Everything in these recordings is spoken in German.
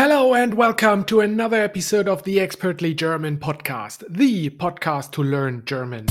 Hello and welcome to another episode of the Expertly German podcast, the podcast to learn German.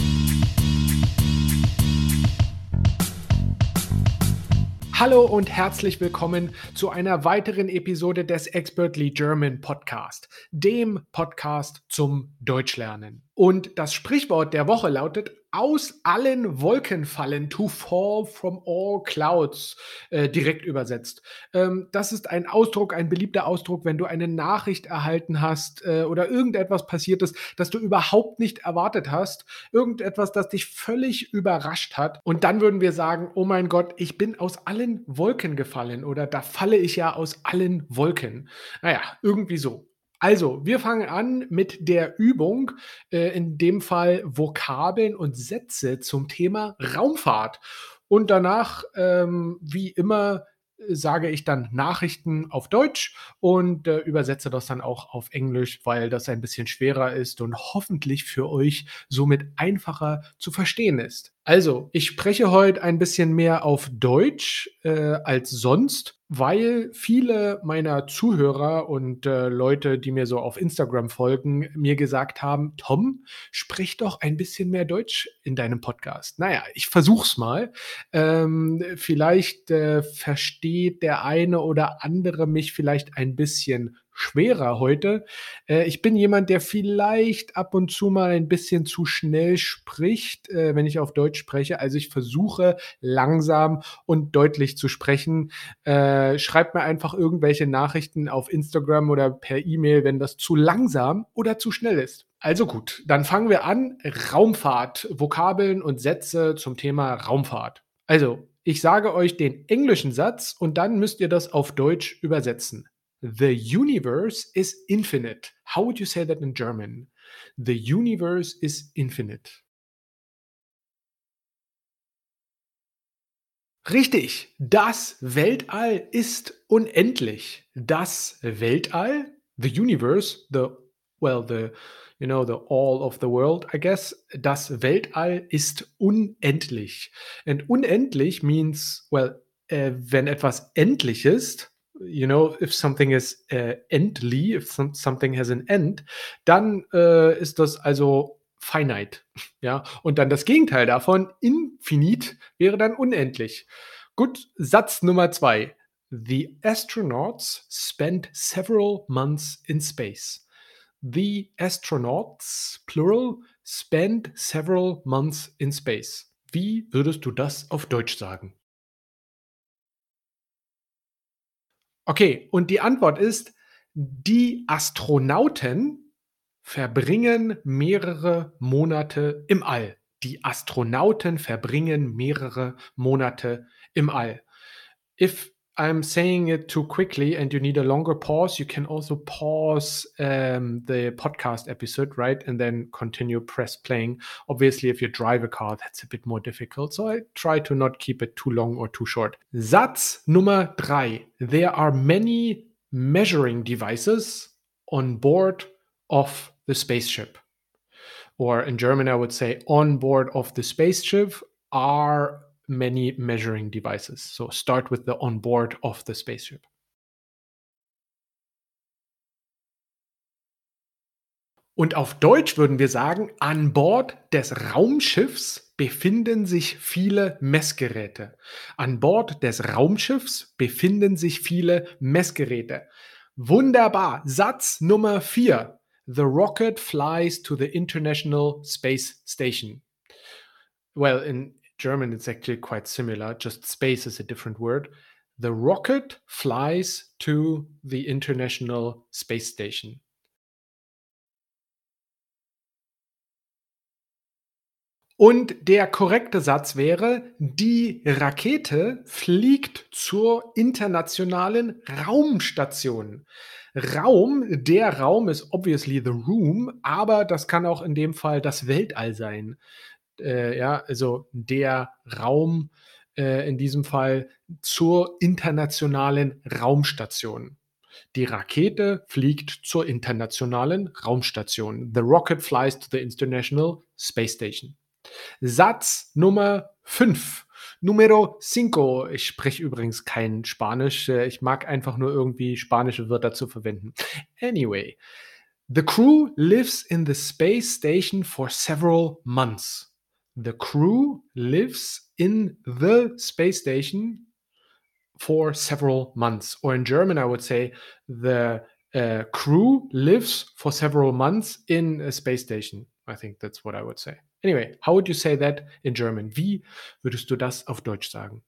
Hallo und herzlich willkommen zu einer weiteren Episode des Expertly German Podcast, dem Podcast zum Deutschlernen. Und das Sprichwort der Woche lautet aus allen Wolken fallen, to fall from all clouds, äh, direkt übersetzt. Ähm, das ist ein Ausdruck, ein beliebter Ausdruck, wenn du eine Nachricht erhalten hast äh, oder irgendetwas passiert ist, das du überhaupt nicht erwartet hast, irgendetwas, das dich völlig überrascht hat. Und dann würden wir sagen, oh mein Gott, ich bin aus allen Wolken gefallen oder da falle ich ja aus allen Wolken. Naja, irgendwie so. Also, wir fangen an mit der Übung, äh, in dem Fall Vokabeln und Sätze zum Thema Raumfahrt. Und danach, ähm, wie immer, sage ich dann Nachrichten auf Deutsch und äh, übersetze das dann auch auf Englisch, weil das ein bisschen schwerer ist und hoffentlich für euch somit einfacher zu verstehen ist. Also, ich spreche heute ein bisschen mehr auf Deutsch äh, als sonst weil viele meiner Zuhörer und äh, Leute, die mir so auf Instagram folgen, mir gesagt haben, Tom, sprich doch ein bisschen mehr Deutsch in deinem Podcast. Naja, ich versuch's mal. Ähm, vielleicht äh, versteht der eine oder andere mich vielleicht ein bisschen schwerer heute. Äh, ich bin jemand, der vielleicht ab und zu mal ein bisschen zu schnell spricht, äh, wenn ich auf Deutsch spreche. Also ich versuche langsam und deutlich zu sprechen. Äh, schreibt mir einfach irgendwelche Nachrichten auf Instagram oder per E-Mail, wenn das zu langsam oder zu schnell ist. Also gut, dann fangen wir an. Raumfahrt, Vokabeln und Sätze zum Thema Raumfahrt. Also, ich sage euch den englischen Satz und dann müsst ihr das auf Deutsch übersetzen. The universe is infinite. How would you say that in German? The universe is infinite. Richtig, das Weltall ist unendlich. Das Weltall, the universe, the well, the you know, the all of the world, I guess, das Weltall ist unendlich. And unendlich means well, äh, wenn etwas endlich ist, you know, if something is äh, endly, if some, something has an end, dann äh, ist das also finite. Ja, und dann das Gegenteil davon, infinit, wäre dann unendlich. Gut, Satz Nummer zwei. The astronauts spent several months in space. The astronauts, plural, spent several months in space. Wie würdest du das auf Deutsch sagen? Okay, und die Antwort ist, die Astronauten verbringen mehrere Monate im All. Die Astronauten verbringen mehrere Monate im All. If I'm saying it too quickly and you need a longer pause, you can also pause um, the podcast episode, right? And then continue press playing. Obviously, if you drive a car, that's a bit more difficult. So I try to not keep it too long or too short. Satz Nummer drei. There are many measuring devices on board of the spaceship. Or in German, I would say on board of the spaceship are many measuring devices. So start with the on board of the spaceship. Und auf Deutsch würden wir sagen, an Bord des Raumschiffs befinden sich viele Messgeräte. An Bord des Raumschiffs befinden sich viele Messgeräte. Wunderbar. Satz Nummer 4. The rocket flies to the International Space Station. Well, in German, it's actually quite similar, just space is a different word. The rocket flies to the International Space Station. Und der korrekte Satz wäre, die Rakete fliegt zur internationalen Raumstation. Raum, der Raum ist obviously the room, aber das kann auch in dem Fall das Weltall sein äh, ja, also der Raum äh, in diesem Fall zur internationalen Raumstation. Die Rakete fliegt zur internationalen Raumstation. The rocket flies to the International Space Station. Satz Nummer 5. Numero cinco. Ich spreche übrigens kein Spanisch. Äh, ich mag einfach nur irgendwie spanische Wörter zu verwenden. Anyway, the crew lives in the space station for several months. The crew lives in the space station for several months. Or in German, I would say the uh, crew lives for several months in a space station. I think that's what I would say. Anyway, how would you say that in German? Wie würdest du das auf Deutsch sagen?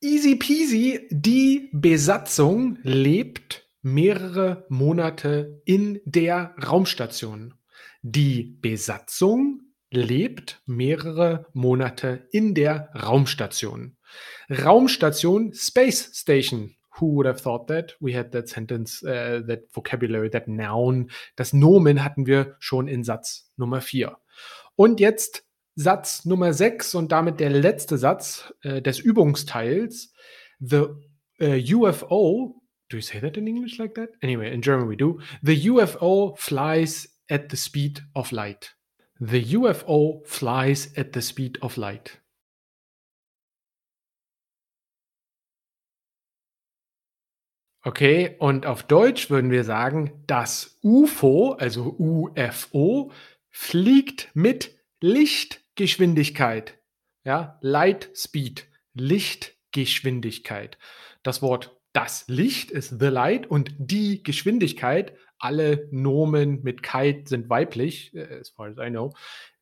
Easy peasy, die Besatzung lebt mehrere Monate in der Raumstation. Die Besatzung lebt mehrere Monate in der Raumstation. Raumstation, Space Station. Who would have thought that? We had that sentence, uh, that vocabulary, that noun. Das Nomen hatten wir schon in Satz Nummer 4. Und jetzt Satz Nummer 6 und damit der letzte Satz äh, des Übungsteils. The uh, UFO, do you say that in English like that? Anyway, in German we do. The UFO flies at the speed of light. The UFO flies at the speed of light. Okay, und auf Deutsch würden wir sagen, das UFO, also UFO, fliegt mit Lichtgeschwindigkeit. Ja, Light Speed, Lichtgeschwindigkeit. Das Wort das Licht ist the light und die Geschwindigkeit, alle Nomen mit kite sind weiblich, äh, as far as I know.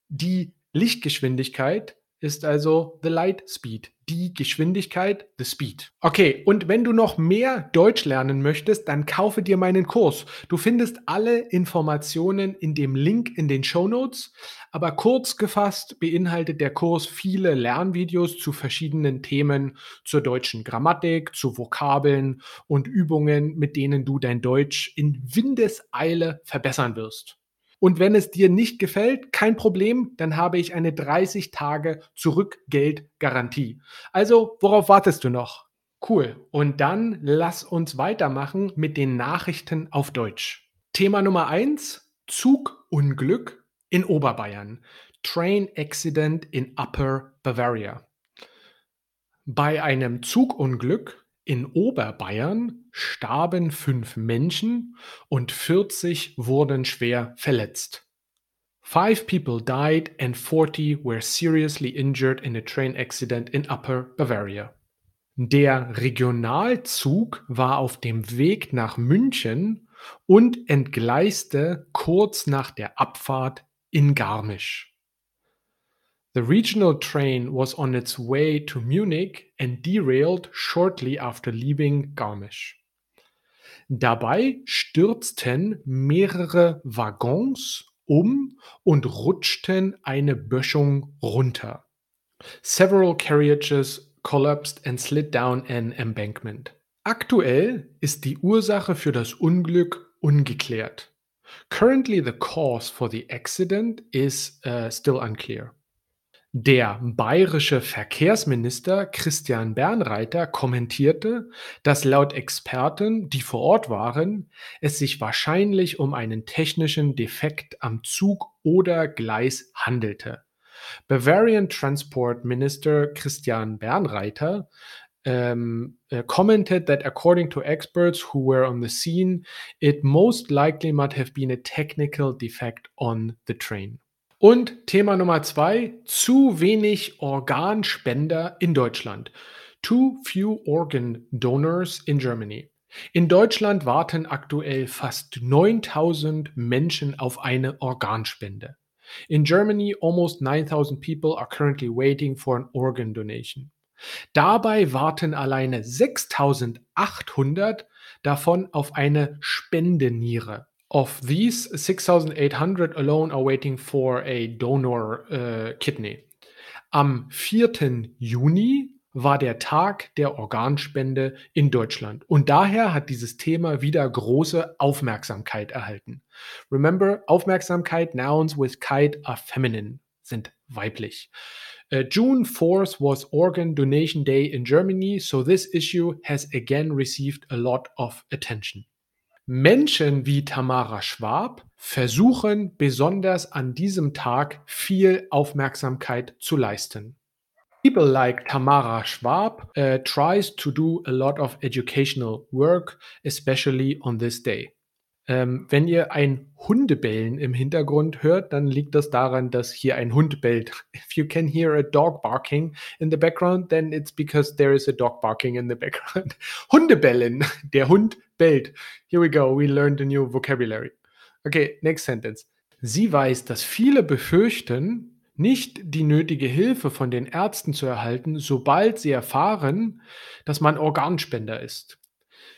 Die Lichtgeschwindigkeit ist also the light speed, die Geschwindigkeit, the speed. Okay, und wenn du noch mehr Deutsch lernen möchtest, dann kaufe dir meinen Kurs. Du findest alle Informationen in dem Link in den Show Notes. Aber kurz gefasst beinhaltet der Kurs viele Lernvideos zu verschiedenen Themen, zur deutschen Grammatik, zu Vokabeln und Übungen, mit denen du dein Deutsch in Windeseile verbessern wirst. Und wenn es dir nicht gefällt, kein Problem, dann habe ich eine 30 Tage Zurückgeldgarantie. Also, worauf wartest du noch? Cool. Und dann lass uns weitermachen mit den Nachrichten auf Deutsch. Thema Nummer 1, Zugunglück in Oberbayern. Train Accident in Upper Bavaria. Bei einem Zugunglück in Oberbayern starben fünf Menschen und 40 wurden schwer verletzt. Five people died and 40 were seriously injured in a train accident in Upper Bavaria. Der Regionalzug war auf dem Weg nach München und entgleiste kurz nach der Abfahrt in Garmisch. The regional train was on its way to Munich and derailed shortly after leaving Garmisch. Dabei stürzten mehrere Waggons um und rutschten eine Böschung runter. Several carriages collapsed and slid down an embankment. Aktuell ist die Ursache für das Unglück ungeklärt. Currently the cause for the accident is uh, still unclear. Der bayerische Verkehrsminister Christian Bernreiter kommentierte, dass laut Experten, die vor Ort waren, es sich wahrscheinlich um einen technischen Defekt am Zug oder Gleis handelte. Bavarian Transport Minister Christian Bernreiter um, uh, commented that according to experts who were on the scene, it most likely might have been a technical defect on the train. Und Thema Nummer zwei, zu wenig Organspender in Deutschland. Too few organ donors in Germany. In Deutschland warten aktuell fast 9000 Menschen auf eine Organspende. In Germany, almost 9000 people are currently waiting for an organ donation. Dabei warten alleine 6800 davon auf eine Spendeniere. Of these, 6,800 alone are waiting for a donor uh, kidney. Am 4. Juni war der Tag der Organspende in Deutschland. Und daher hat dieses Thema wieder große Aufmerksamkeit erhalten. Remember, Aufmerksamkeit, nouns with kite are feminine, sind weiblich. Uh, June 4th was Organ Donation Day in Germany, so this issue has again received a lot of attention. Menschen wie Tamara Schwab versuchen besonders an diesem Tag viel Aufmerksamkeit zu leisten. People like Tamara Schwab uh, tries to do a lot of educational work, especially on this day. Ähm, wenn ihr ein Hundebellen im Hintergrund hört, dann liegt das daran, dass hier ein Hund bellt. If you can hear a dog barking in the background, then it's because there is a dog barking in the background. Hundebellen. Der Hund Here we go. We learned a new vocabulary. Okay, next sentence. Sie weiß, dass viele befürchten, nicht die nötige Hilfe von den Ärzten zu erhalten, sobald sie erfahren, dass man Organspender ist.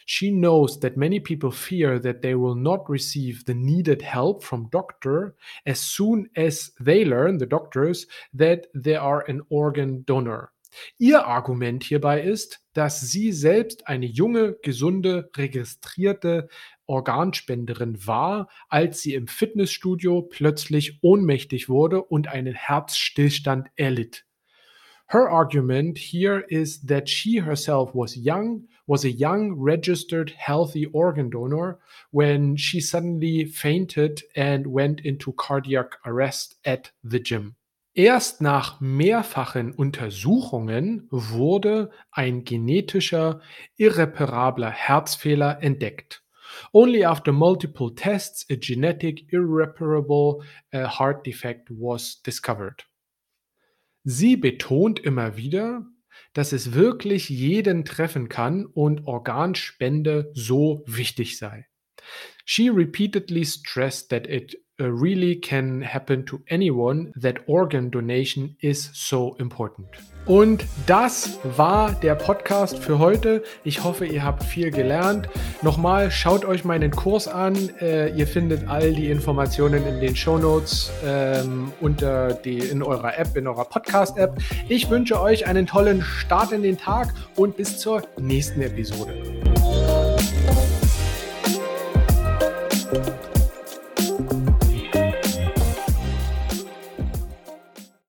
She knows that many people fear that they will not receive the needed help from doctor as soon as they learn, the doctors, that they are an organ donor. Ihr Argument hierbei ist, dass sie selbst eine junge, gesunde, registrierte Organspenderin war, als sie im Fitnessstudio plötzlich ohnmächtig wurde und einen Herzstillstand erlitt. Her argument here is that she herself was young, was a young, registered, healthy organ donor when she suddenly fainted and went into cardiac arrest at the gym. Erst nach mehrfachen Untersuchungen wurde ein genetischer, irreparabler Herzfehler entdeckt. Only after multiple tests, a genetic irreparable uh, heart defect was discovered. Sie betont immer wieder, dass es wirklich jeden treffen kann und Organspende so wichtig sei. She repeatedly stressed that it really can happen to anyone, that organ donation is so important. Und das war der Podcast für heute. Ich hoffe, ihr habt viel gelernt. Nochmal, schaut euch meinen Kurs an. Äh, ihr findet all die Informationen in den Show Notes ähm, unter die, in eurer App, in eurer Podcast-App. Ich wünsche euch einen tollen Start in den Tag und bis zur nächsten Episode.